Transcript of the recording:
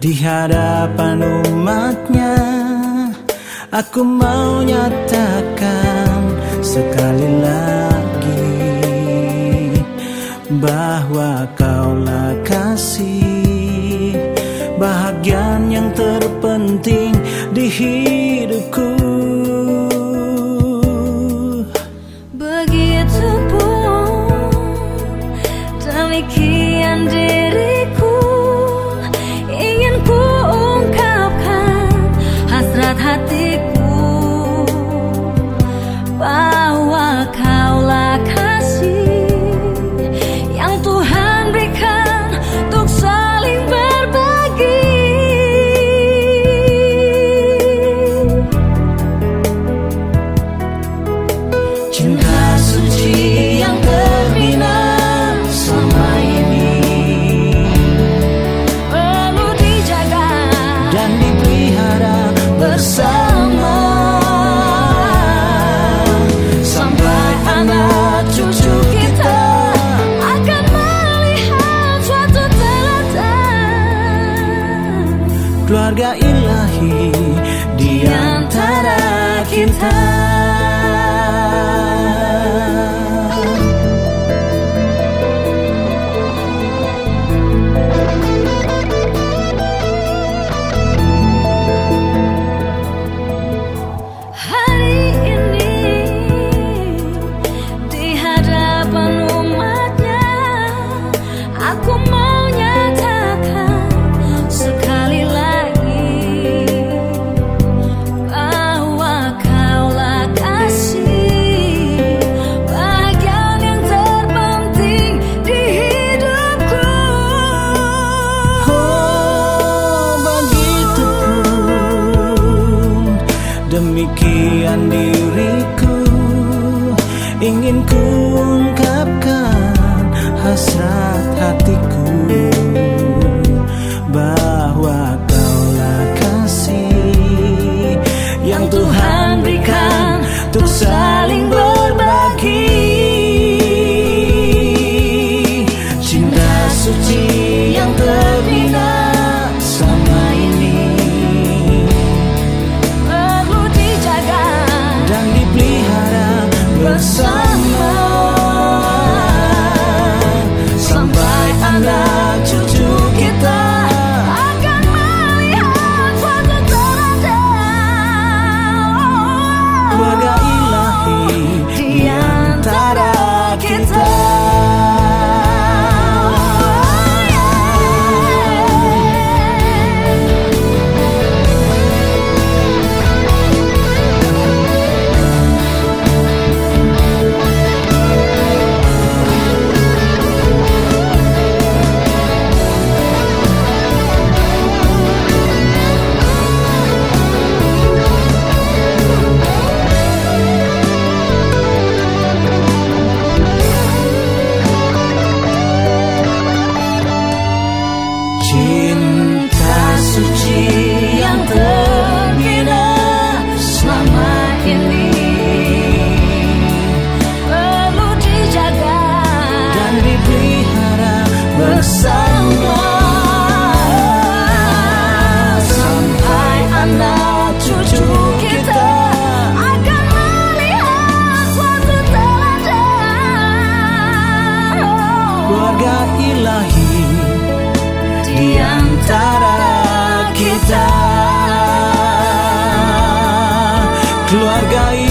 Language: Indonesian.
Di hadapan umatnya Aku mau nyatakan sekali lagi Bahwa kaulah kasih Bahagian yang terpenting di hidupku. Demikian diriku hasrat hatiku keluarga ilahi di antara kita. Hari ini di hadapan ingin ku ungkapkan hasrat hatiku suci yang terbina selama ini. Perlu dijaga dan dipelihara bersama. Sampai anak cucu kita akan melihat suatu teladan. Keluarga ilahi di antara kita keluarga ilahi